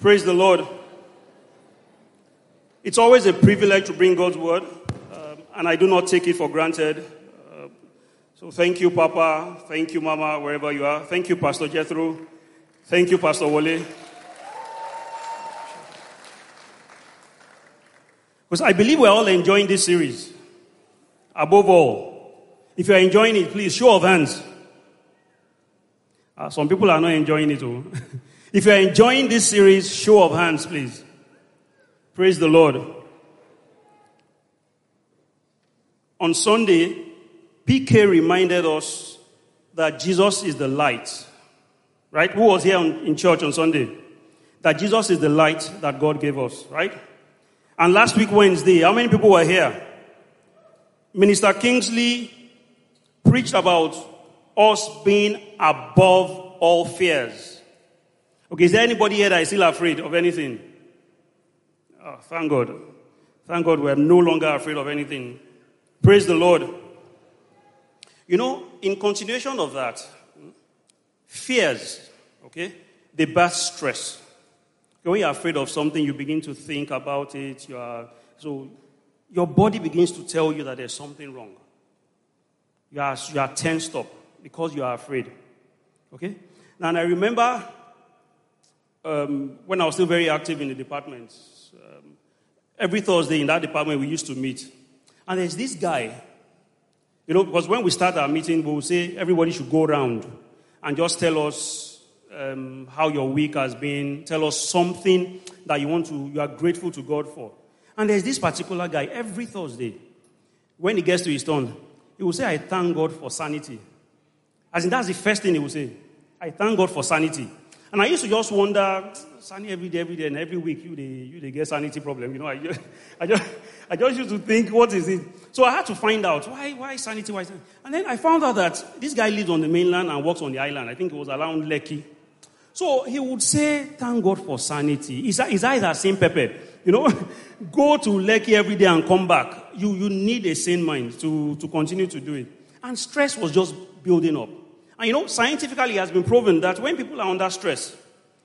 Praise the Lord. It's always a privilege to bring God's word, um, and I do not take it for granted. Uh, so thank you, Papa. Thank you, Mama, wherever you are. Thank you, Pastor Jethro. Thank you, Pastor Wole. Because I believe we're all enjoying this series. Above all, if you're enjoying it, please show of hands. Uh, some people are not enjoying it. If you're enjoying this series, show of hands, please. Praise the Lord. On Sunday, PK reminded us that Jesus is the light. Right? Who was here in church on Sunday? That Jesus is the light that God gave us, right? And last week, Wednesday, how many people were here? Minister Kingsley preached about us being above all fears. Okay, is there anybody here that is still afraid of anything? Oh, thank God. Thank God we're no longer afraid of anything. Praise the Lord. You know, in continuation of that, fears, okay, they birth stress. When you're afraid of something, you begin to think about it. You are, so your body begins to tell you that there's something wrong. You are, you are tensed up because you are afraid. Okay? Now, I remember um, when I was still very active in the department, um, every Thursday in that department we used to meet. And there's this guy, you know, because when we start our meeting, we'll say everybody should go around and just tell us um, how your week has been, tell us something that you want to, you are grateful to God for. And there's this particular guy, every Thursday, when he gets to his turn, he will say, I thank God for sanity. As in, that's the first thing he will say. I thank God for sanity. And I used to just wonder, sanity every day, every day, and every week, you they, you they get sanity problem. You know, I just, I just, I just used to think, what is it? So I had to find out why, why sanity, why sanity? And then I found out that this guy lives on the mainland and works on the island. I think it was around Lekki. So he would say, thank God for sanity. Is that, is either same pepper? You know, go to Lekki every day and come back. You, you need a sane mind to, to continue to do it. And stress was just building up. And you know, scientifically, it has been proven that when people are under stress,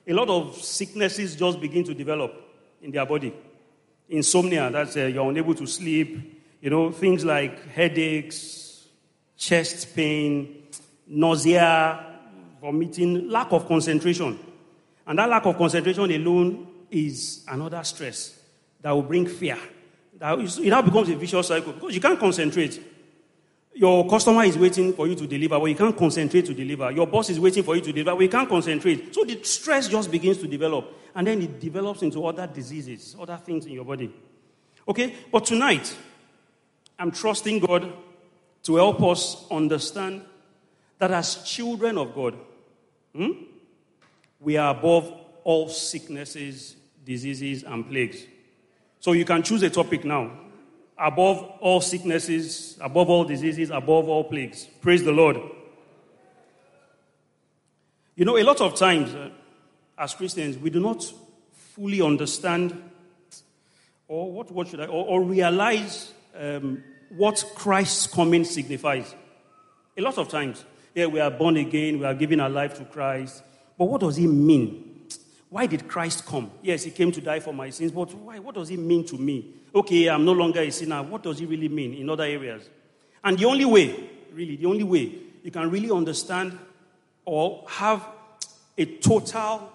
a lot of sicknesses just begin to develop in their body. Insomnia, that's uh, you're unable to sleep. You know, things like headaches, chest pain, nausea, vomiting, lack of concentration. And that lack of concentration alone is another stress that will bring fear. That it now becomes a vicious cycle because you can't concentrate. Your customer is waiting for you to deliver, but you can't concentrate to deliver. Your boss is waiting for you to deliver, but you can't concentrate. So the stress just begins to develop. And then it develops into other diseases, other things in your body. Okay? But tonight, I'm trusting God to help us understand that as children of God, hmm, we are above all sicknesses, diseases, and plagues. So you can choose a topic now above all sicknesses, above all diseases, above all plagues. Praise the Lord. You know, a lot of times uh, as Christians, we do not fully understand or what, what should I, or, or realize um, what Christ's coming signifies. A lot of times, yeah, we are born again, we are giving our life to Christ, but what does it mean? Why did Christ come? Yes, he came to die for my sins, but why? What does it mean to me? Okay, I'm no longer a sinner. What does it really mean in other areas? And the only way, really, the only way you can really understand or have a total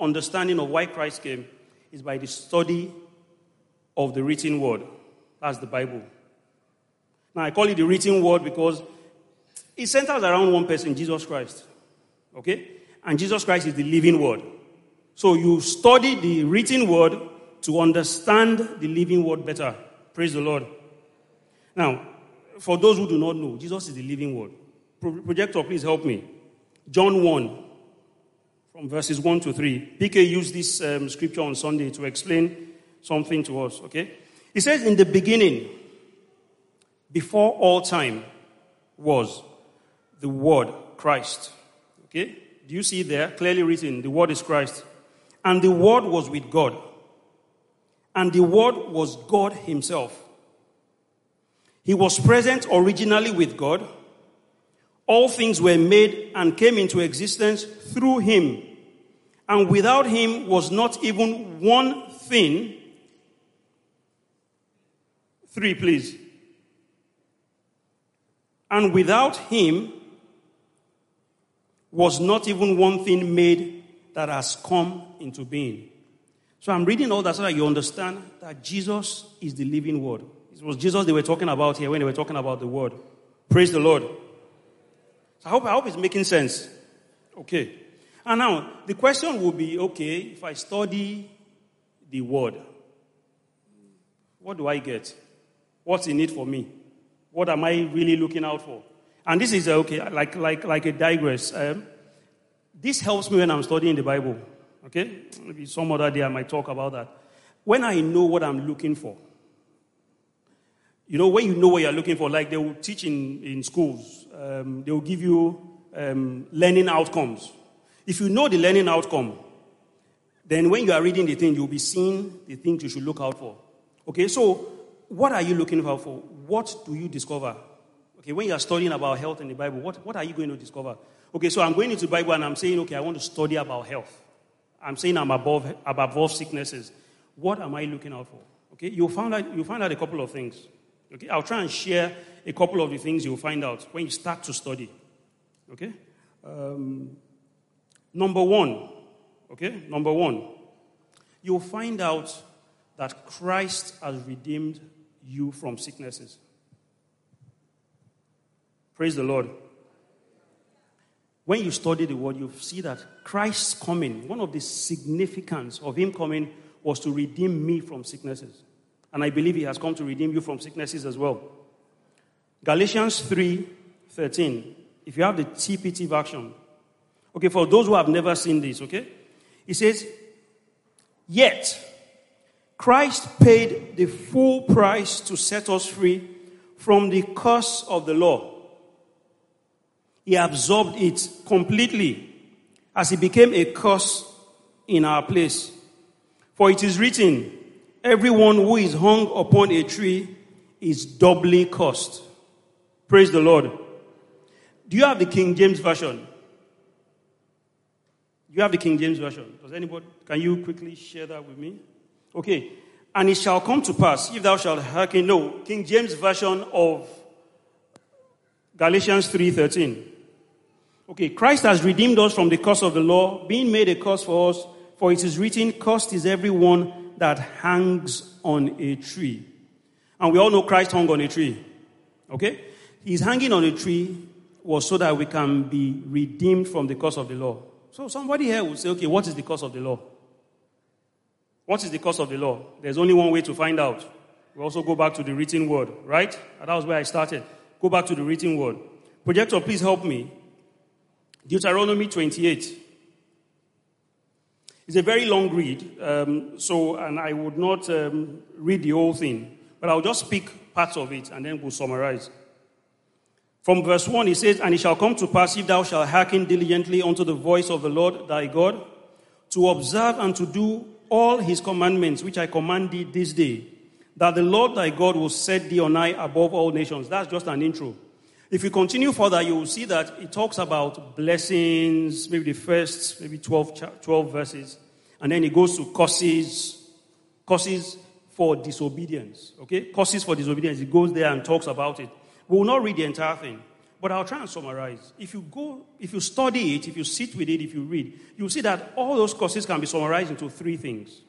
understanding of why Christ came is by the study of the written word. That's the Bible. Now, I call it the written word because it centers around one person, Jesus Christ. Okay? And Jesus Christ is the living word. So you study the written word to understand the living word better. Praise the Lord. Now, for those who do not know, Jesus is the living word. Projector, please help me. John 1, from verses 1 to 3. PK used this um, scripture on Sunday to explain something to us, okay? He says, In the beginning, before all time, was the Word, Christ. Okay? Do you see there? Clearly written, the Word is Christ. And the Word was with God. And the Word was God Himself. He was present originally with God. All things were made and came into existence through Him. And without him was not even one thing. Three, please. And without him was not even one thing made that has come into being. So I'm reading all that so that you understand that Jesus is the living word. It was Jesus they were talking about here when they were talking about the word. Praise the Lord. So I hope, I hope it's making sense. Okay. And now, the question will be okay, if I study the word, what do I get? What's in it for me? What am I really looking out for? And this is okay, like, like, like a digress. Um, this helps me when I'm studying the Bible. Okay? Maybe some other day I might talk about that. When I know what I'm looking for, you know, when you know what you're looking for, like they will teach in, in schools, um, they will give you um, learning outcomes. If you know the learning outcome, then when you are reading the thing, you'll be seeing the things you should look out for. Okay, so what are you looking for? What do you discover? Okay, when you are studying about health in the Bible, what, what are you going to discover? Okay, so I'm going into Bible and I'm saying, okay, I want to study about health. I'm saying I'm above, above sicknesses. What am I looking out for? Okay, you'll find out, you'll find out a couple of things. Okay, I'll try and share a couple of the things you'll find out when you start to study. Okay? Um, number one, okay? Number one, you'll find out that Christ has redeemed you from sicknesses. Praise the Lord. When you study the word, you see that Christ's coming, one of the significance of him coming was to redeem me from sicknesses. And I believe he has come to redeem you from sicknesses as well. Galatians 3 13. If you have the TPT version. Okay, for those who have never seen this, okay? He says, Yet, Christ paid the full price to set us free from the curse of the law. He absorbed it completely as he became a curse in our place. For it is written, everyone who is hung upon a tree is doubly cursed. Praise the Lord. Do you have the King James Version? Do you have the King James Version? Does anybody, can you quickly share that with me? Okay. And it shall come to pass, if thou shalt hearken, no, King James Version of Galatians 3.13. Okay, Christ has redeemed us from the curse of the law, being made a curse for us, for it is written, cursed is everyone that hangs on a tree. And we all know Christ hung on a tree. Okay? He's hanging on a tree was so that we can be redeemed from the curse of the law. So somebody here will say, okay, what is the curse of the law? What is the curse of the law? There's only one way to find out. We also go back to the written word, right? And that was where I started. Go back to the written word. Projector, please help me. Deuteronomy 28. It's a very long read, um, so, and I would not um, read the whole thing, but I'll just speak parts of it and then we'll summarize. From verse 1, he says, And it shall come to pass, if thou shalt hearken diligently unto the voice of the Lord thy God, to observe and to do all his commandments, which I command thee this day, that the Lord thy God will set thee on high above all nations. That's just an intro. If you continue further, you will see that it talks about blessings, maybe the first, maybe 12, 12 verses. And then it goes to curses, curses for disobedience. Okay? Curses for disobedience. It goes there and talks about it. We will not read the entire thing, but I'll try and summarize. If you go, if you study it, if you sit with it, if you read, you'll see that all those curses can be summarized into three things.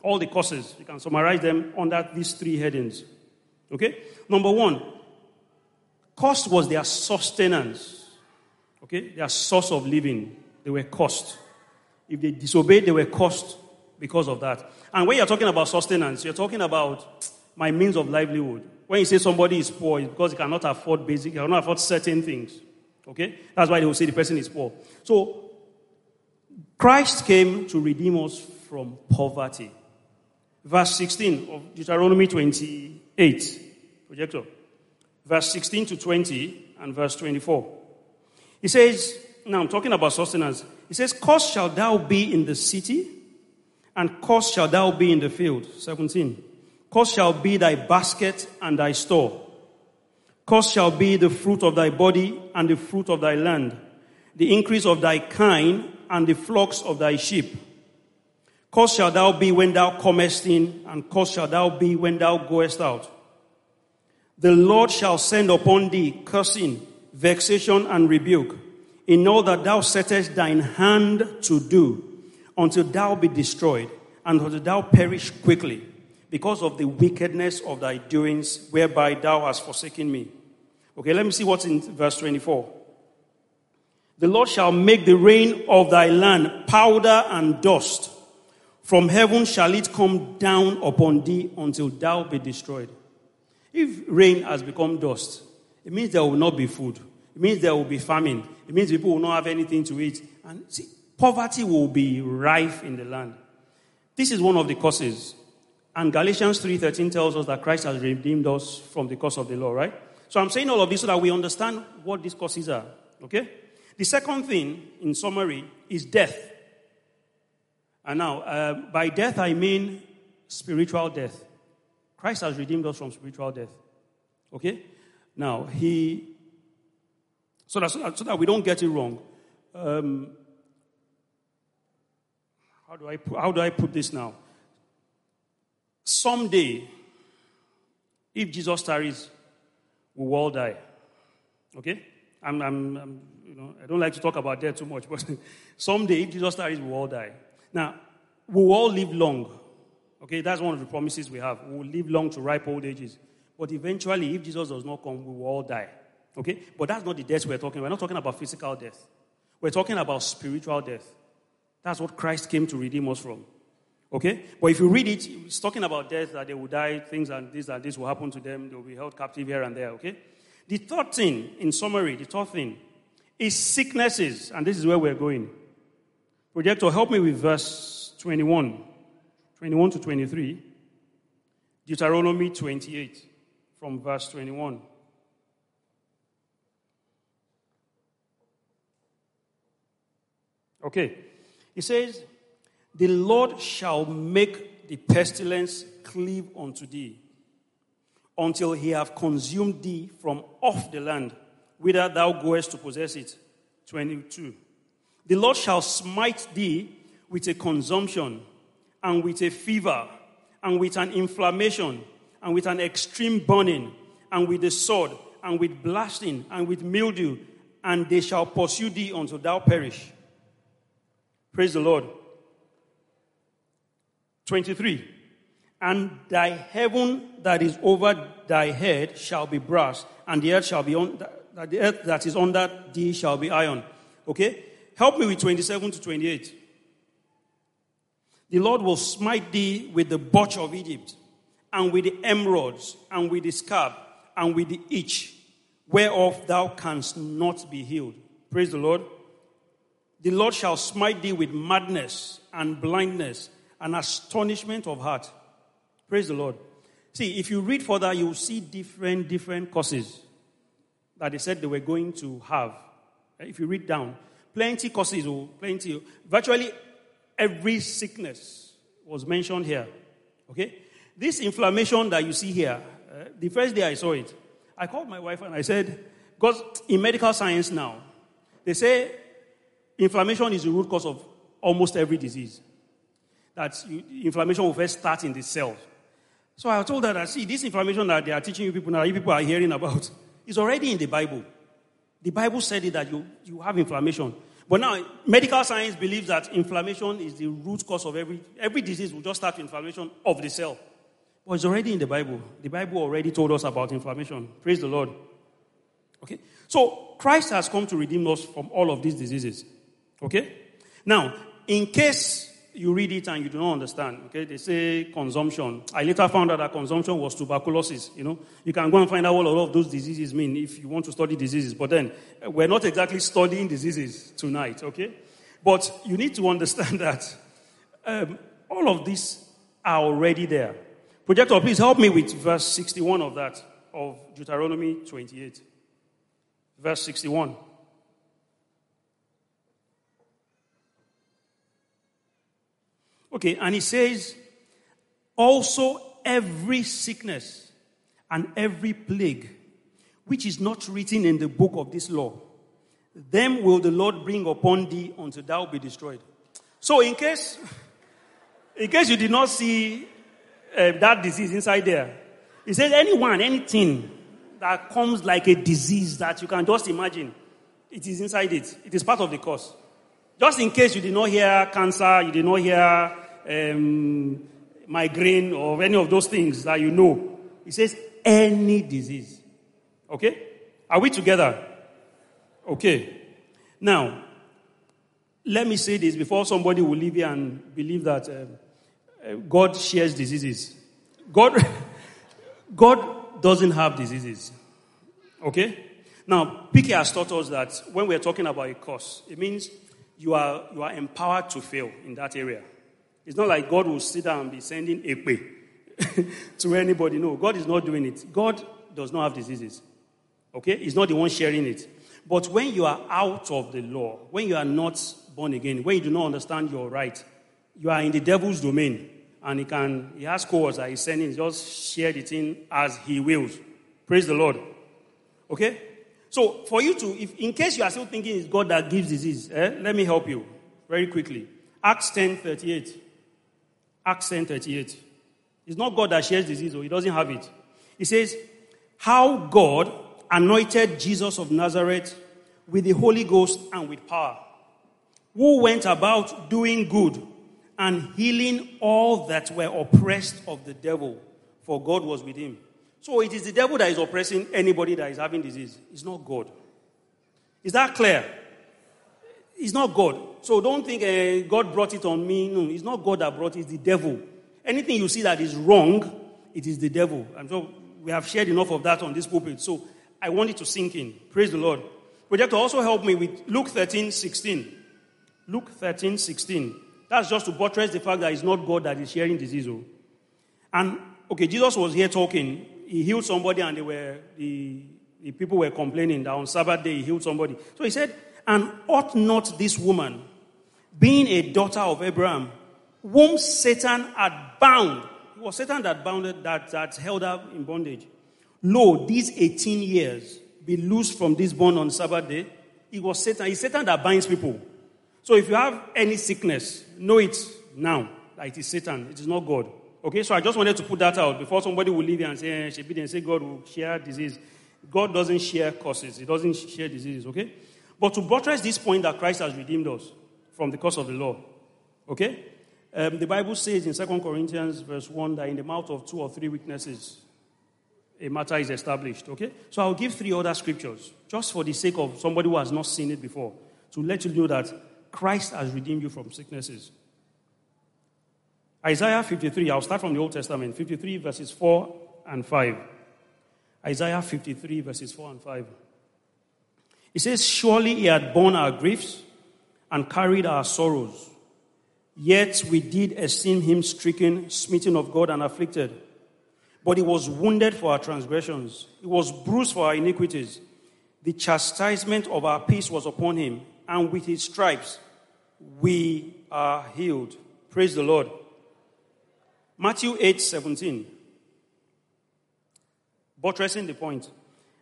All the curses, you can summarize them under these three headings. Okay? Number one, Cost was their sustenance. Okay? Their source of living. They were cost. If they disobeyed, they were cost because of that. And when you're talking about sustenance, you're talking about my means of livelihood. When you say somebody is poor, it's because he cannot afford basic, he cannot afford certain things. Okay? That's why they will say the person is poor. So, Christ came to redeem us from poverty. Verse 16 of Deuteronomy 28. Projector verse 16 to 20 and verse 24. He says, now I'm talking about sustenance. He says, Cost shall thou be in the city, and cost shall thou be in the field. 17. Cost shall be thy basket and thy store. Cost shall be the fruit of thy body and the fruit of thy land, the increase of thy kind and the flocks of thy sheep. Cost shall thou be when thou comest in, and cost shall thou be when thou goest out. The Lord shall send upon thee cursing, vexation, and rebuke, in all that thou settest thine hand to do, until thou be destroyed, and until thou perish quickly, because of the wickedness of thy doings, whereby thou hast forsaken me. Okay, let me see what's in verse 24. The Lord shall make the rain of thy land powder and dust. From heaven shall it come down upon thee until thou be destroyed. If rain has become dust, it means there will not be food. It means there will be famine. It means people will not have anything to eat. And see, poverty will be rife in the land. This is one of the causes. And Galatians 3:13 tells us that Christ has redeemed us from the curse of the law, right? So I'm saying all of this so that we understand what these causes are. Okay? The second thing, in summary, is death. And now, uh, by death I mean spiritual death. Christ has redeemed us from spiritual death. Okay? Now, he, so that, so that, so that we don't get it wrong, um, how, do I, how do I put this now? Someday, if Jesus tarries, we will all die. Okay? I'm, I'm, I'm, you know, I don't like to talk about death too much, but someday, if Jesus tarries, we will all die. Now, we will all live long. Okay, that's one of the promises we have. We will live long to ripe old ages. But eventually, if Jesus does not come, we will all die. Okay? But that's not the death we're talking. about. We're not talking about physical death. We're talking about spiritual death. That's what Christ came to redeem us from. Okay? But if you read it, it's talking about death, that they will die, things and this and this will happen to them, they will be held captive here and there. Okay? The third thing, in summary, the third thing is sicknesses, and this is where we're going. Projector, help me with verse 21. 21 to 23, Deuteronomy 28, from verse 21. Okay. He says, The Lord shall make the pestilence cleave unto thee, until he have consumed thee from off the land, whither thou goest to possess it. 22. The Lord shall smite thee with a consumption and with a fever, and with an inflammation, and with an extreme burning, and with the sword, and with blasting, and with mildew, and they shall pursue thee until thou perish. Praise the Lord. 23. And thy heaven that is over thy head shall be brass, and the earth shall be on that the earth that is under thee shall be iron. Okay? Help me with 27 to 28. The Lord will smite thee with the botch of Egypt, and with the emerods, and with the scab, and with the itch, whereof thou canst not be healed. Praise the Lord. The Lord shall smite thee with madness and blindness and astonishment of heart. Praise the Lord. See, if you read further, you will see different, different causes that they said they were going to have. If you read down, plenty causes, oh, plenty. Virtually every sickness was mentioned here. Okay? This inflammation that you see here, uh, the first day I saw it, I called my wife and I said, because in medical science now, they say inflammation is the root cause of almost every disease. That inflammation will first start in the cells. So I told her that, see, this inflammation that they are teaching you people now, you people are hearing about, is already in the Bible. The Bible said it that you, you have inflammation. But now, medical science believes that inflammation is the root cause of every, every disease will just start with inflammation of the cell. But it's already in the Bible. The Bible already told us about inflammation. Praise the Lord. Okay? So, Christ has come to redeem us from all of these diseases. Okay? Now, in case you read it and you do not understand. Okay, they say consumption. I later found out that consumption was tuberculosis. You know, you can go and find out what a lot of those diseases mean if you want to study diseases. But then we're not exactly studying diseases tonight. Okay, but you need to understand that um, all of these are already there. Projector, please help me with verse 61 of that of Deuteronomy 28. Verse 61. Okay, and he says, also every sickness and every plague which is not written in the book of this law, them will the Lord bring upon thee until thou be destroyed. So, in case, in case you did not see uh, that disease inside there, he says anyone, anything that comes like a disease that you can just imagine, it is inside it. It is part of the cause. Just in case you did not hear cancer, you did not hear um, migraine or any of those things that you know. He says any disease. Okay? Are we together? Okay. Now, let me say this before somebody will leave here and believe that uh, uh, God shares diseases. God, God doesn't have diseases. Okay? Now, PK has taught us that when we're talking about a cause, it means you are, you are empowered to fail in that area. It's not like God will sit down and be sending a pay to anybody. No, God is not doing it. God does not have diseases. Okay? He's not the one sharing it. But when you are out of the law, when you are not born again, when you do not understand your right, you are in the devil's domain. And he can, he has codes that he's sending, just share the thing as he wills. Praise the Lord. Okay? So, for you to, if, in case you are still thinking it's God that gives disease, eh, let me help you very quickly. Acts 10 38. Acts 10 38. It's not God that shares disease, or he doesn't have it. He says, How God anointed Jesus of Nazareth with the Holy Ghost and with power, who went about doing good and healing all that were oppressed of the devil, for God was with him. So it is the devil that is oppressing anybody that is having disease. It's not God. Is that clear? It's not God. So don't think uh, God brought it on me. No, it's not God that brought it, it's the devil. Anything you see that is wrong, it is the devil. And so we have shared enough of that on this pulpit. So I want it to sink in. Praise the Lord. Projector also help me with Luke 13, 16. Luke 13, 16. That's just to buttress the fact that it's not God that is sharing disease. Oh. And okay, Jesus was here talking he healed somebody and they were, the, the people were complaining that on Sabbath day he healed somebody. So he said, And ought not this woman, being a daughter of Abraham, whom Satan had bound, it was Satan that bounded, that, that held her in bondage. Lo, these 18 years be loosed from this bond on Sabbath day. It was Satan. It's Satan that binds people. So if you have any sickness, know it now that it is Satan. It is not God. Okay, so I just wanted to put that out before somebody will leave here and say, eh, she and say God will share disease. God doesn't share causes, He doesn't share diseases, okay? But to buttress this point that Christ has redeemed us from the curse of the law, okay? Um, the Bible says in 2 Corinthians, verse 1, that in the mouth of two or three witnesses, a matter is established, okay? So I'll give three other scriptures, just for the sake of somebody who has not seen it before, to let you know that Christ has redeemed you from sicknesses. Isaiah 53, I'll start from the Old Testament, 53 verses 4 and 5. Isaiah 53 verses 4 and 5. It says, Surely he had borne our griefs and carried our sorrows. Yet we did esteem him stricken, smitten of God, and afflicted. But he was wounded for our transgressions, he was bruised for our iniquities. The chastisement of our peace was upon him, and with his stripes we are healed. Praise the Lord. Matthew 8 17. Buttressing the point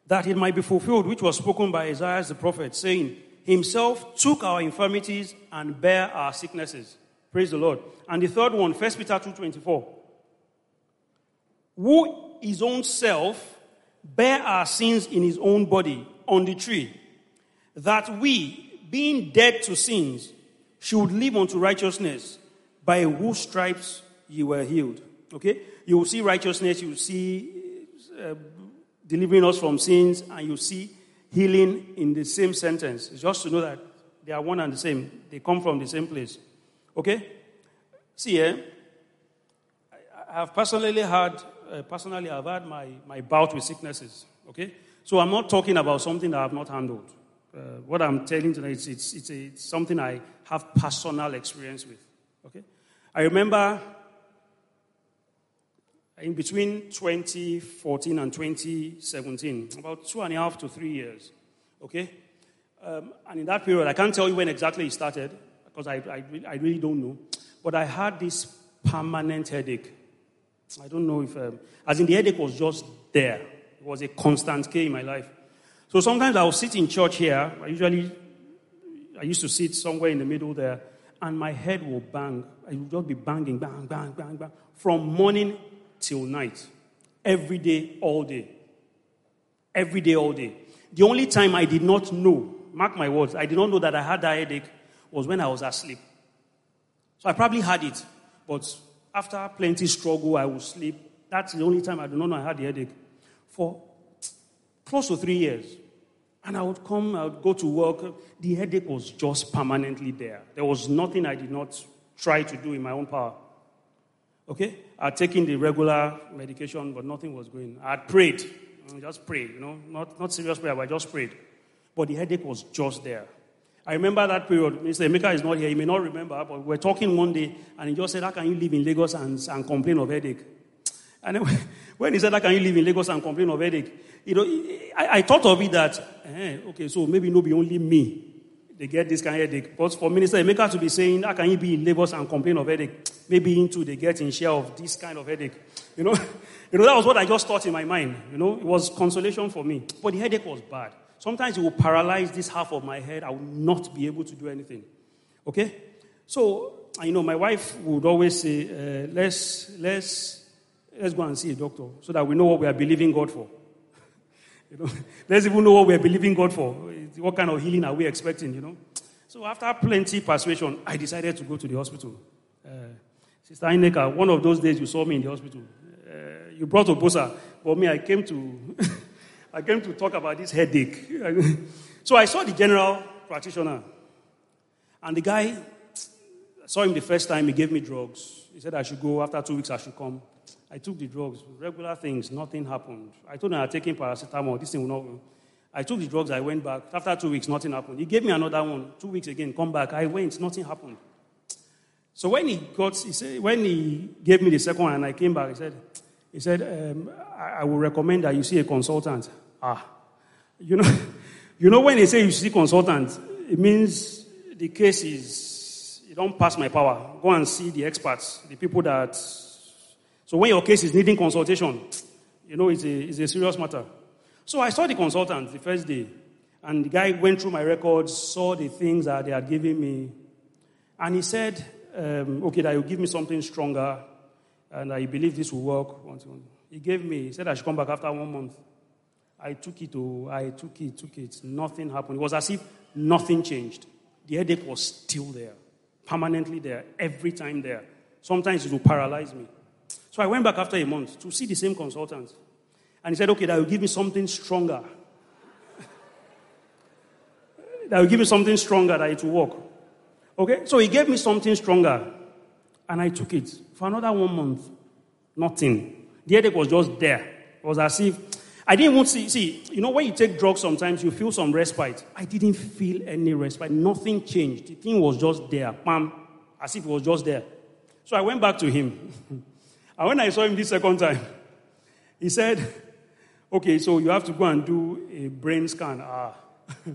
that it might be fulfilled, which was spoken by Isaiah the prophet, saying, Himself took our infirmities and bare our sicknesses. Praise the Lord. And the third one, 1 Peter 2.24. Who his own self bare our sins in his own body on the tree, that we, being dead to sins, should live unto righteousness, by whose stripes you were healed. Okay? You will see righteousness, you will see uh, delivering us from sins, and you see healing in the same sentence. Just to know that they are one and the same. They come from the same place. Okay? See eh? I have personally had, uh, personally, I've had my, my bout with sicknesses. Okay? So I'm not talking about something that I've not handled. Uh, what I'm telling tonight, it's, it's, it's, it's something I have personal experience with. Okay? I remember in between 2014 and 2017, about two and a half to three years. Okay? Um, and in that period, I can't tell you when exactly it started because I, I, I, really don't know. But I had this permanent headache. I don't know if, um, as in the headache was just there. It was a constant K in my life. So sometimes I'll sit in church here. I usually I used to sit somewhere in the middle there, and my head will bang. I would just be banging, bang, bang, bang, bang, from morning till night. Every day, all day. Every day, all day. The only time I did not know, mark my words, I did not know that I had that headache was when I was asleep. So I probably had it, but after plenty struggle, I would sleep. That's the only time I do not know I had the headache. For close to three years. And I would come, I would go to work. The headache was just permanently there. There was nothing I did not try to do in my own power. Okay? I had taken the regular medication, but nothing was going. I had prayed. Just prayed, you know, not, not serious prayer, but I just prayed. But the headache was just there. I remember that period. Mr. Emeka is not here. He may not remember, but we were talking one day, and he just said, How can you live in Lagos and, and complain of headache? And then when he said, How can you live in Lagos and complain of headache? You know, I, I thought of it that, eh, okay, so maybe no be only me. They get this kind of headache. But for Minister Emeka to be saying, How can you be in Lagos and complain of headache? Maybe into they get in share of this kind of headache. You know, you know, that was what I just thought in my mind. You know, it was consolation for me. But the headache was bad. Sometimes it will paralyze this half of my head. I will not be able to do anything. Okay? So, you know, my wife would always say, uh, let's, let's, let's go and see a doctor so that we know what we are believing God for. You know, let's even know what we are believing God for. What kind of healing are we expecting, you know? So after plenty persuasion, I decided to go to the hospital. Uh, Sister Ineka, one of those days you saw me in the hospital. Uh, you brought Obosa, For me, I came to I came to talk about this headache. so I saw the general practitioner. And the guy, I saw him the first time, he gave me drugs. He said I should go, after two weeks I should come. I took the drugs, regular things, nothing happened. I told him I had taken paracetamol, this thing will not I took the drugs, I went back. After two weeks, nothing happened. He gave me another one, two weeks again, come back. I went, nothing happened. So when he got, he said, when he gave me the second one and I came back, he said, he said, um, I, I will recommend that you see a consultant. Ah, you know, you know when they say you see consultant, it means the case is you don't pass my power. Go and see the experts, the people that. So when your case is needing consultation, you know it's a, it's a serious matter. So I saw the consultant the first day, and the guy went through my records, saw the things that they had given me, and he said, um, "Okay, that you give me something stronger, and I believe this will work." He gave me. He said I should come back after one month. I took it, oh, I took it, took it. Nothing happened. It was as if nothing changed. The headache was still there, permanently there, every time there. Sometimes it will paralyze me. So I went back after a month to see the same consultant. And he said, okay, that will give me something stronger. that will give me something stronger that it will work. Okay? So he gave me something stronger. And I took it. For another one month, nothing. The headache was just there. It was as if I didn't even see, see, you know, when you take drugs, sometimes you feel some respite. I didn't feel any respite. Nothing changed. The thing was just there, bam, as if it was just there. So I went back to him. and when I saw him this second time, he said, Okay, so you have to go and do a brain scan. Ah.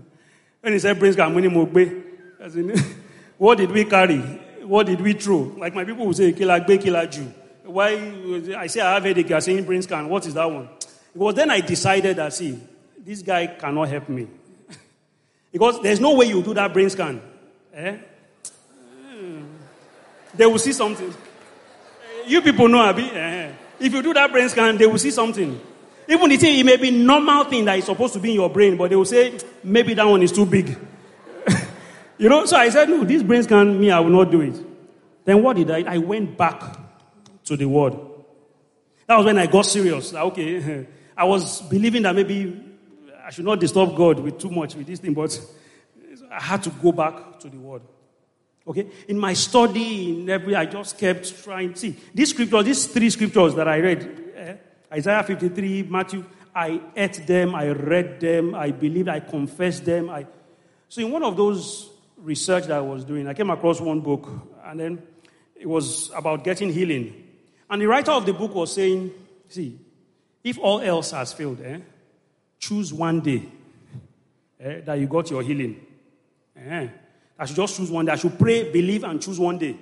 when he said brain scan, as in, what did we carry? What did we throw? Like my people would say, killer Jew. Why? I say I have headache, you are saying brain scan. What is that one? It was then I decided that, see, this guy cannot help me. because there's no way you do that brain scan. Eh? They will see something. You people know, Abi. Eh? If you do that brain scan, they will see something. Even the thing, it may be normal thing that is supposed to be in your brain, but they will say, maybe that one is too big. you know, so I said, no, this brain scan, me, I will not do it. Then what did I? I went back to the word. That was when I got serious. Okay, I was believing that maybe I should not disturb God with too much with this thing, but I had to go back to the word. Okay? In my study, in every, I just kept trying. See, these scriptures, these three scriptures that I read, eh, Isaiah 53, Matthew, I ate them, I read them, I believed, I confessed them. I... So in one of those research that I was doing, I came across one book, and then it was about getting healing. And the writer of the book was saying, see, if all else has failed, eh, choose one day eh, that you got your healing. Eh, I should just choose one day. I should pray, believe, and choose one day.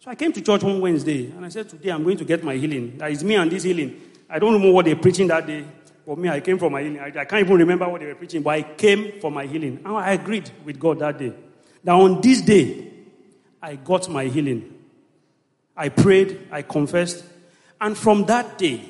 So I came to church one Wednesday and I said, Today I'm going to get my healing. That is me and this healing. I don't know what they're preaching that day. For me, I came for my healing. I, I can't even remember what they were preaching, but I came for my healing. And I agreed with God that day. that on this day, I got my healing. I prayed, I confessed, and from that day,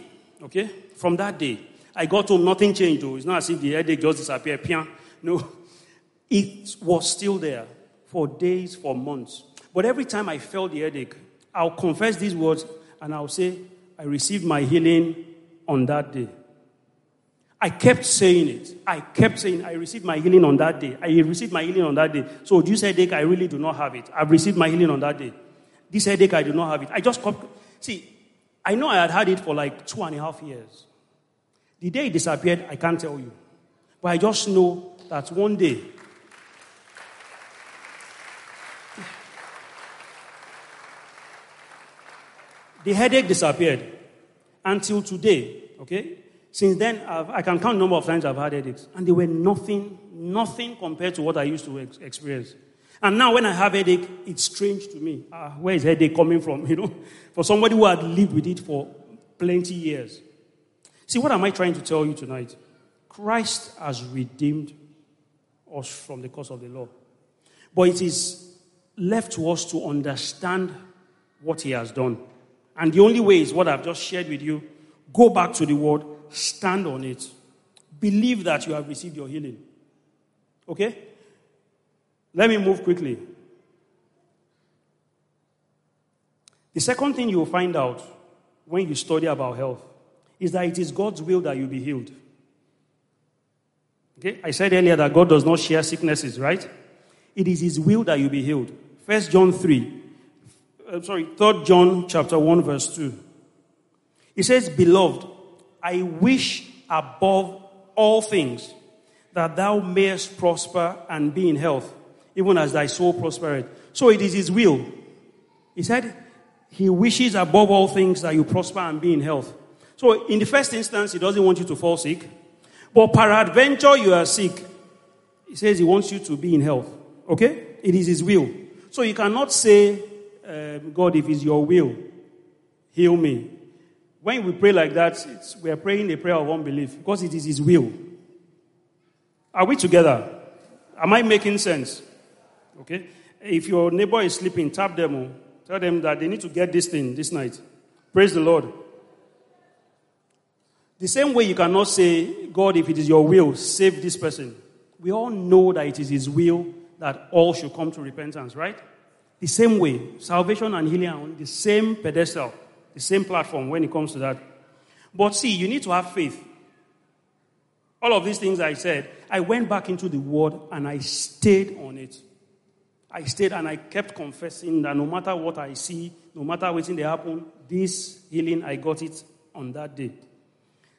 okay, from that day, I got home, nothing changed though. It's not as if the headache just disappeared. No, it was still there for days, for months. But every time I felt the headache, I'll confess these words and I'll say, I received my healing on that day. I kept saying it. I kept saying, I received my healing on that day. I received my healing on that day. So this headache, I really do not have it. I've received my healing on that day. This headache, I do not have it. I just kept, see, I know I had had it for like two and a half years. The day it disappeared, I can't tell you. But I just know that one day, the headache disappeared until today, okay? Since then, I've, i can count the number of times I've had headaches, and they were nothing, nothing compared to what I used to ex- experience. And now, when I have headache, it's strange to me. Uh, where is headache coming from? You know, for somebody who had lived with it for plenty years. See, what am I trying to tell you tonight? Christ has redeemed us from the curse of the law, but it is left to us to understand what He has done. And the only way is what I've just shared with you. Go back to the Word stand on it. Believe that you have received your healing. Okay? Let me move quickly. The second thing you will find out when you study about health is that it is God's will that you be healed. Okay? I said earlier that God does not share sicknesses, right? It is his will that you be healed. First John 3. Uh, sorry, 3 John chapter 1 verse 2. He says, "Beloved, I wish above all things that thou mayest prosper and be in health, even as thy soul prospereth. So it is his will. He said, he wishes above all things that you prosper and be in health. So in the first instance, he doesn't want you to fall sick. But peradventure you are sick. He says he wants you to be in health. Okay? It is his will. So you cannot say, um, God, if it's your will, heal me when we pray like that, we are praying a prayer of unbelief because it is His will. Are we together? Am I making sense? Okay? If your neighbor is sleeping, tap them. Oh. Tell them that they need to get this thing this night. Praise the Lord. The same way you cannot say, God, if it is your will, save this person. We all know that it is His will that all should come to repentance, right? The same way, salvation and healing are on the same pedestal the same platform when it comes to that. But see, you need to have faith. All of these things I said, I went back into the word and I stayed on it. I stayed and I kept confessing that no matter what I see, no matter what they happen, this healing, I got it on that day.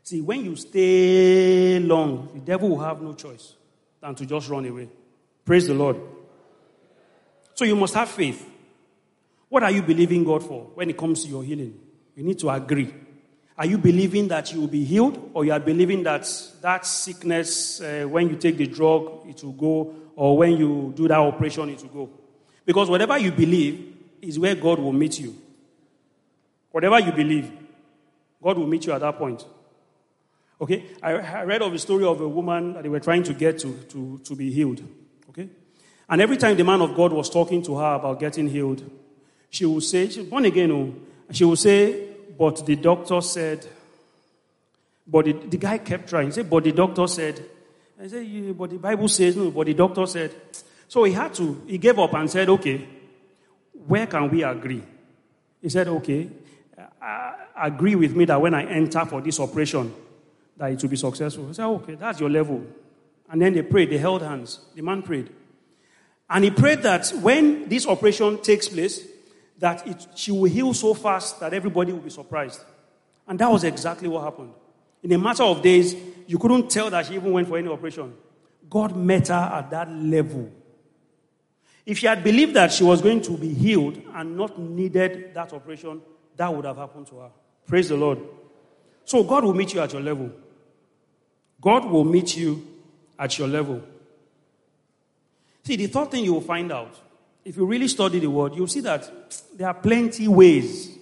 See, when you stay long, the devil will have no choice than to just run away. Praise the Lord. So you must have faith. What are you believing God for when it comes to your healing? You need to agree. Are you believing that you will be healed, or you are believing that that sickness, uh, when you take the drug, it will go, or when you do that operation, it will go? Because whatever you believe is where God will meet you. Whatever you believe, God will meet you at that point. Okay? I, I read of a story of a woman that they were trying to get to, to, to be healed. And every time the man of God was talking to her about getting healed, she would say, she's born again, oh, she would say, but the doctor said, but the, the guy kept trying. He said, but the doctor said, I said, yeah, but the Bible says no, but the doctor said. So he had to, he gave up and said, okay, where can we agree? He said, okay, uh, agree with me that when I enter for this operation, that it will be successful. He said, okay, that's your level. And then they prayed, they held hands. The man prayed. And he prayed that when this operation takes place, that it, she will heal so fast that everybody will be surprised. And that was exactly what happened. In a matter of days, you couldn't tell that she even went for any operation. God met her at that level. If she had believed that she was going to be healed and not needed that operation, that would have happened to her. Praise the Lord. So God will meet you at your level. God will meet you at your level. See, the third thing you will find out if you really study the word, you'll see that there are plenty ways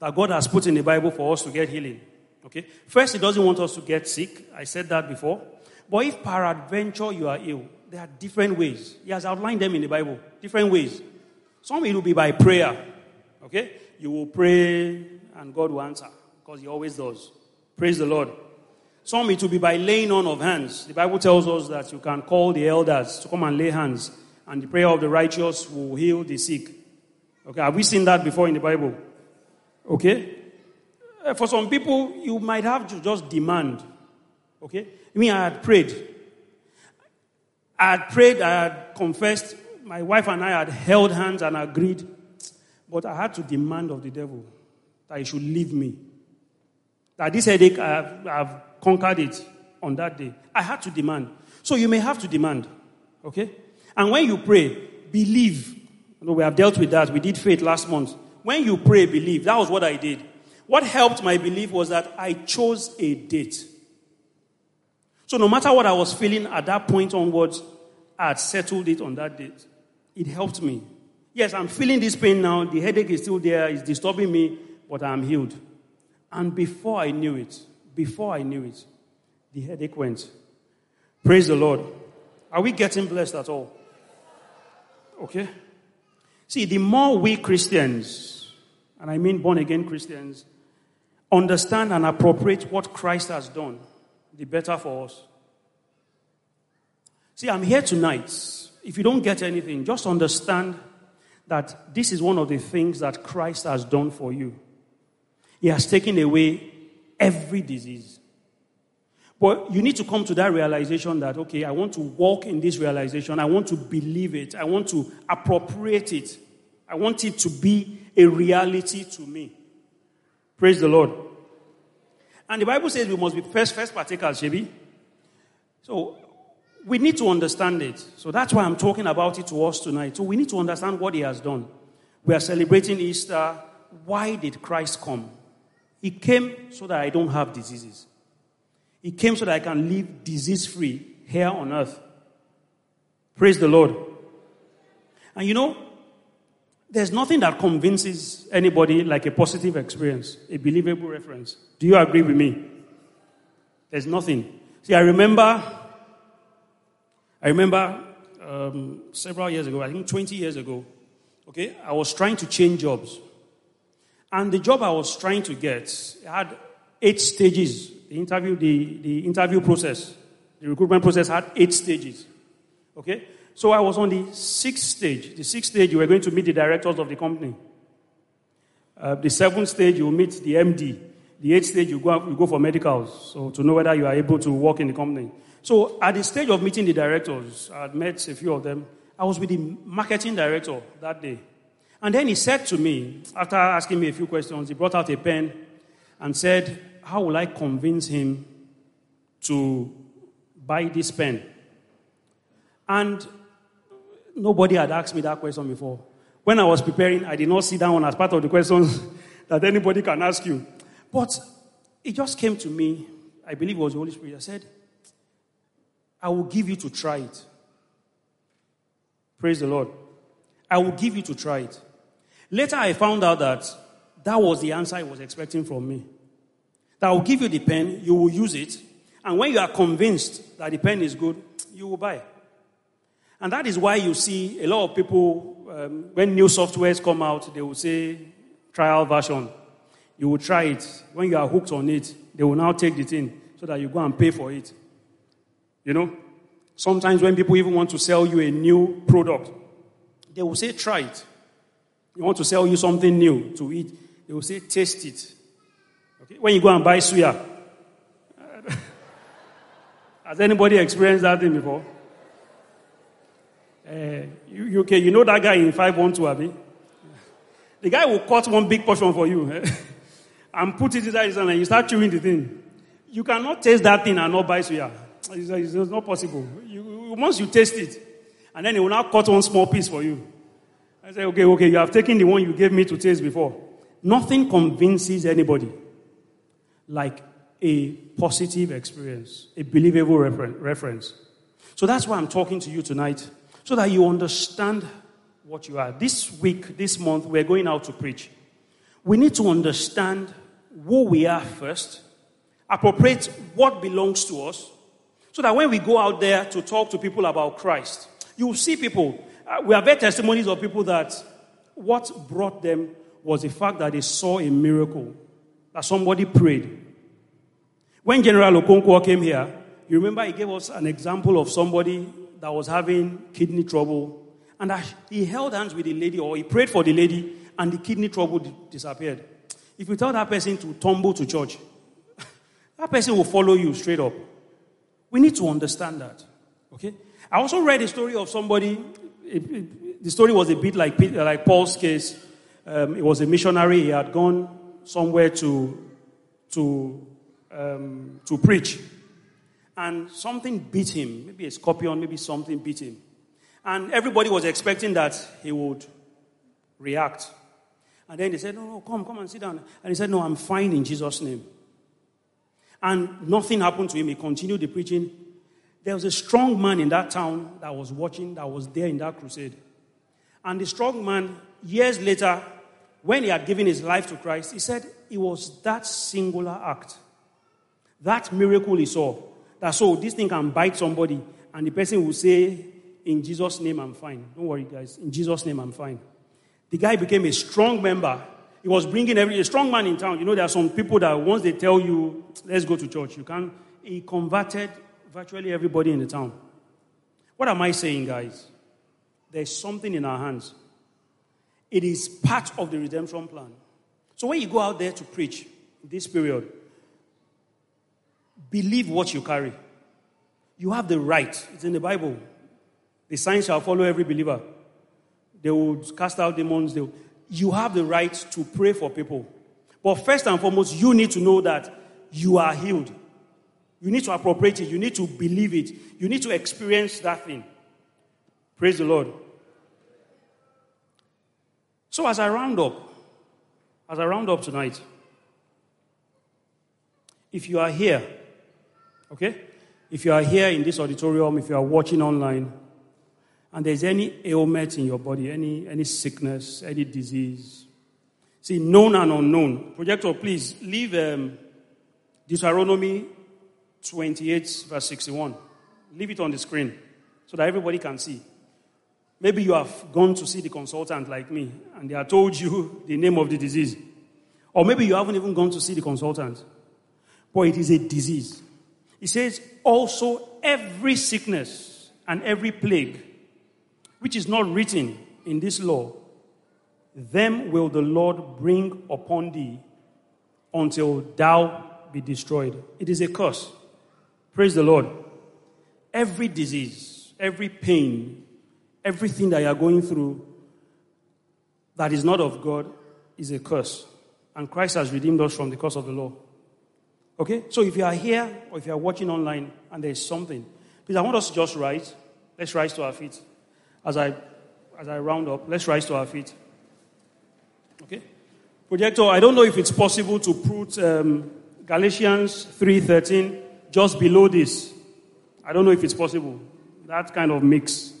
that God has put in the Bible for us to get healing. Okay? First, He doesn't want us to get sick. I said that before. But if peradventure you are ill, there are different ways. He has outlined them in the Bible. Different ways. Some it will be by prayer. Okay? You will pray and God will answer because He always does. Praise the Lord. Some it will be by laying on of hands. The Bible tells us that you can call the elders to come and lay hands, and the prayer of the righteous will heal the sick. Okay, have we seen that before in the Bible? Okay? Uh, for some people, you might have to just demand. Okay? I mean, I had prayed. I had prayed, I had confessed. My wife and I had held hands and agreed. But I had to demand of the devil that he should leave me. That this headache, I have, I have conquered it on that day. I had to demand. So you may have to demand. Okay? And when you pray, believe. You know, we have dealt with that. We did faith last month. When you pray, believe. That was what I did. What helped my belief was that I chose a date. So no matter what I was feeling at that point onwards, I had settled it on that date. It helped me. Yes, I'm feeling this pain now. The headache is still there. It's disturbing me, but I'm healed. And before I knew it, before I knew it, the headache went. Praise the Lord. Are we getting blessed at all? Okay. See, the more we Christians, and I mean born again Christians, understand and appropriate what Christ has done, the better for us. See, I'm here tonight. If you don't get anything, just understand that this is one of the things that Christ has done for you. He has taken away every disease. But you need to come to that realization that, okay, I want to walk in this realization. I want to believe it. I want to appropriate it. I want it to be a reality to me. Praise the Lord. And the Bible says we must be first, first partakers, Shebi. So we need to understand it. So that's why I'm talking about it to us tonight. So we need to understand what He has done. We are celebrating Easter. Why did Christ come? He came so that I don't have diseases. He came so that I can live disease free here on earth. Praise the Lord. And you know, there's nothing that convinces anybody like a positive experience, a believable reference. Do you agree with me? There's nothing. See, I remember, I remember um, several years ago, I think 20 years ago, okay, I was trying to change jobs. And the job I was trying to get had eight stages. The interview, the, the interview process, the recruitment process had eight stages. Okay? So I was on the sixth stage. The sixth stage, you were going to meet the directors of the company. Uh, the seventh stage, you meet the MD. The eighth stage, you go, you go for medicals, so to know whether you are able to work in the company. So at the stage of meeting the directors, I had met a few of them. I was with the marketing director that day. And then he said to me, after asking me a few questions, he brought out a pen and said, How will I convince him to buy this pen? And Nobody had asked me that question before. When I was preparing, I did not sit down as part of the questions that anybody can ask you. But it just came to me, I believe it was the Holy Spirit. I said, I will give you to try it. Praise the Lord. I will give you to try it. Later, I found out that that was the answer I was expecting from me. That I will give you the pen, you will use it, and when you are convinced that the pen is good, you will buy. And that is why you see a lot of people, um, when new softwares come out, they will say trial version. You will try it. When you are hooked on it, they will now take the thing so that you go and pay for it. You know? Sometimes when people even want to sell you a new product, they will say, try it. You want to sell you something new to eat, they will say, taste it. Okay? When you go and buy suya, has anybody experienced that thing before? Uh, you, you, okay, you know that guy in 512, Abby? The guy will cut one big portion for you eh? and put it inside his hand and you start chewing the thing. You cannot taste that thing and not buy suya. It's, it's, not possible. You, once you taste it, and then he will now cut one small piece for you. I say, okay, okay, you have taken the one you gave me to taste before. Nothing convinces anybody like a positive experience, a believable refer- reference. So that's why I'm talking to you tonight so that you understand what you are. This week, this month, we're going out to preach. We need to understand who we are first, appropriate what belongs to us, So that when we go out there to talk to people about Christ, you will see people. We have heard testimonies of people that what brought them was the fact that they saw a miracle, that somebody prayed. When General Okonkwo came here, you remember he gave us an example of somebody that was having kidney trouble, and he held hands with the lady, or he prayed for the lady, and the kidney trouble disappeared. If you tell that person to tumble to church, that person will follow you straight up. We need to understand that. Okay? I also read a story of somebody. It, it, the story was a bit like, like Paul's case. Um, was a missionary. He had gone somewhere to, to, um, to preach. And something beat him. Maybe a scorpion, maybe something beat him. And everybody was expecting that he would react. And then they said, No, no, come, come and sit down. And he said, No, I'm fine in Jesus' name. And nothing happened to him. He continued the preaching. There was a strong man in that town that was watching, that was there in that crusade. And the strong man, years later, when he had given his life to Christ, he said it was that singular act, that miracle he saw, that so this thing can bite somebody, and the person will say, In Jesus' name, I'm fine. Don't worry, guys. In Jesus' name, I'm fine. The guy became a strong member he was bringing every, a strong man in town. You know, there are some people that once they tell you, let's go to church, you can. He converted virtually everybody in the town. What am I saying, guys? There's something in our hands. It is part of the redemption plan. So when you go out there to preach this period, believe what you carry. You have the right. It's in the Bible. The signs shall follow every believer. They will cast out demons. Will, you have the right to pray for people. But first and foremost, you need to know that you are healed. You need to appropriate it. You need to believe it. You need to experience that thing. Praise the Lord. So, as I round up, as I round up tonight, if you are here, okay? If you are here in this auditorium, if you are watching online, and there's any ailment in your body, any, any sickness, any disease, see, known and unknown. Projector, please leave um, Deuteronomy 28, verse 61. Leave it on the screen so that everybody can see. Maybe you have gone to see the consultant like me and they have told you the name of the disease. Or maybe you haven't even gone to see the consultant. But it is a disease. He says, also every sickness and every plague which is not written in this law, them will the Lord bring upon thee until thou be destroyed. It is a curse. Praise the Lord. Every disease, every pain, everything that you are going through that is not of God is a curse. And Christ has redeemed us from the curse of the law. Okay? So if you are here or if you are watching online and there is something, please, I want us to just rise. Let's rise to our feet as I, as I round up, let's rise to our feet. Okay? Projector, I don't know if it's possible to put um, Galatians 3.13 just below this. I don't know if it's possible. That kind of mix.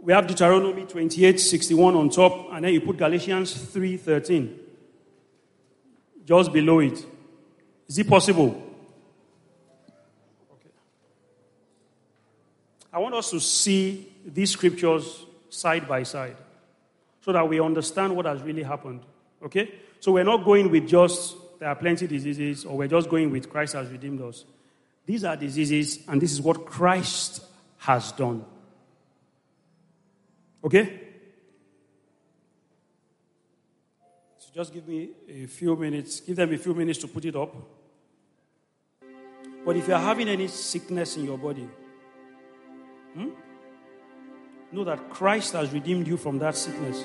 We have Deuteronomy 28.61 on top, and then you put Galatians 3.13 just below it. Is it possible? Okay. I want us to see these scriptures side by side so that we understand what has really happened. Okay? So we're not going with just there are plenty diseases or we're just going with Christ has redeemed us. These are diseases and this is what Christ has done. Okay? So just give me a few minutes, give them a few minutes to put it up. But if you're having any sickness in your body, hmm? know that Christ has redeemed you from that sickness.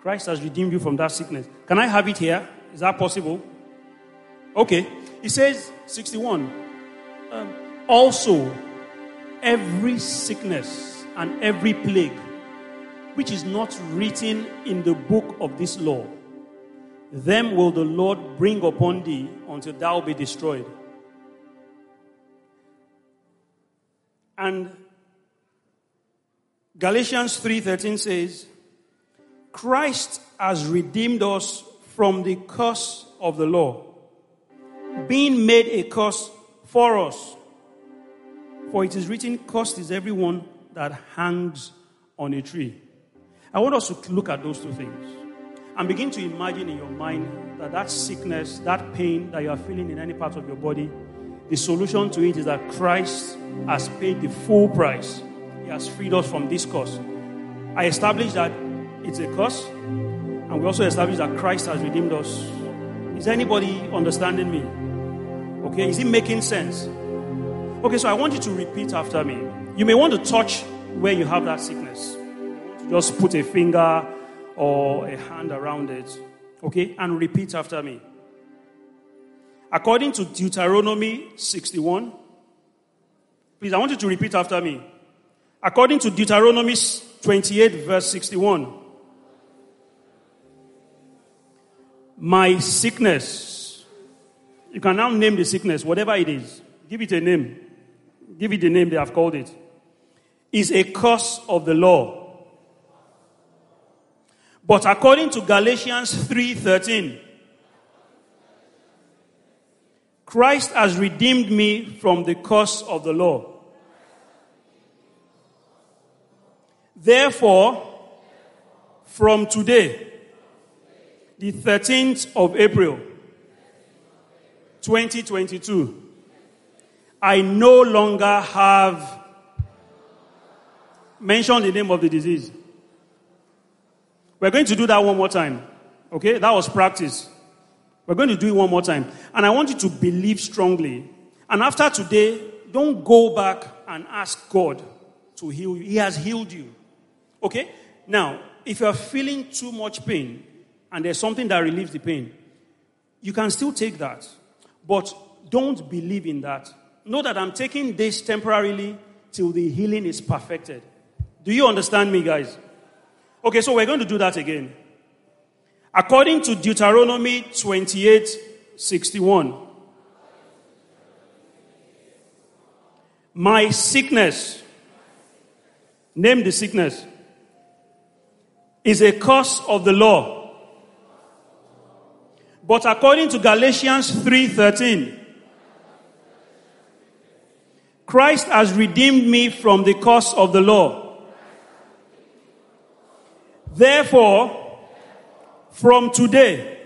Christ has redeemed you from that sickness. Can I have it here? Is that possible? Okay. He says, 61. Um, also, every sickness and every plague which is not written in the book of this law, them will the Lord bring upon thee until thou be destroyed. And Galatians 3:13 says, Christ has redeemed us from the curse of the law, being made a curse for us. For it is written, Cursed is everyone that hangs on a tree. I want us to look at those two things and begin to imagine in your mind that that sickness, that pain that you are feeling in any part of your body, the solution to it is that Christ has paid the full price. He has freed us from this curse. I established that it's a curse, and we also established that Christ has redeemed us. Is anybody understanding me? Okay, is it making sense? Okay, so I want you to repeat after me. You may want to touch where you have that sickness. Just put a finger or a hand around it. Okay, and repeat after me. According to Deuteronomy 61, please, I want you to repeat after me. According to Deuteronomy 28, verse 61, my sickness, you can now name the sickness, whatever it is, give it a name, give it the name they have called it, is a curse of the law. But according to Galatians 3:13, Christ has redeemed me from the curse of the law. Therefore, from today, the 13th of April, 2022, I no longer have mentioned the name of the disease. We're going to do that one more time. Okay? That was practice. We're going to do it one more time. And I want you to believe strongly. And after today, don't go back and ask God to heal you. He has healed you. Okay? Now, if you're feeling too much pain and there's something that relieves the pain, you can still take that. But don't believe in that. Know that I'm taking this temporarily till the healing is perfected. Do you understand me, guys? Okay, so we're going to do that again. According to Deuteronomy 28 61, my sickness, name the sickness, is a curse of the law. But according to Galatians 3:13, Christ has redeemed me from the curse of the law. Therefore, from today,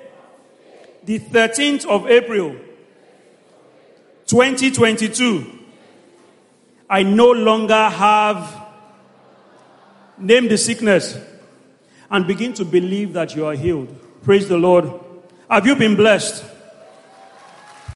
the 13th of April, 2022, I no longer have, name the sickness, and begin to believe that you are healed. Praise the Lord. Have you been blessed?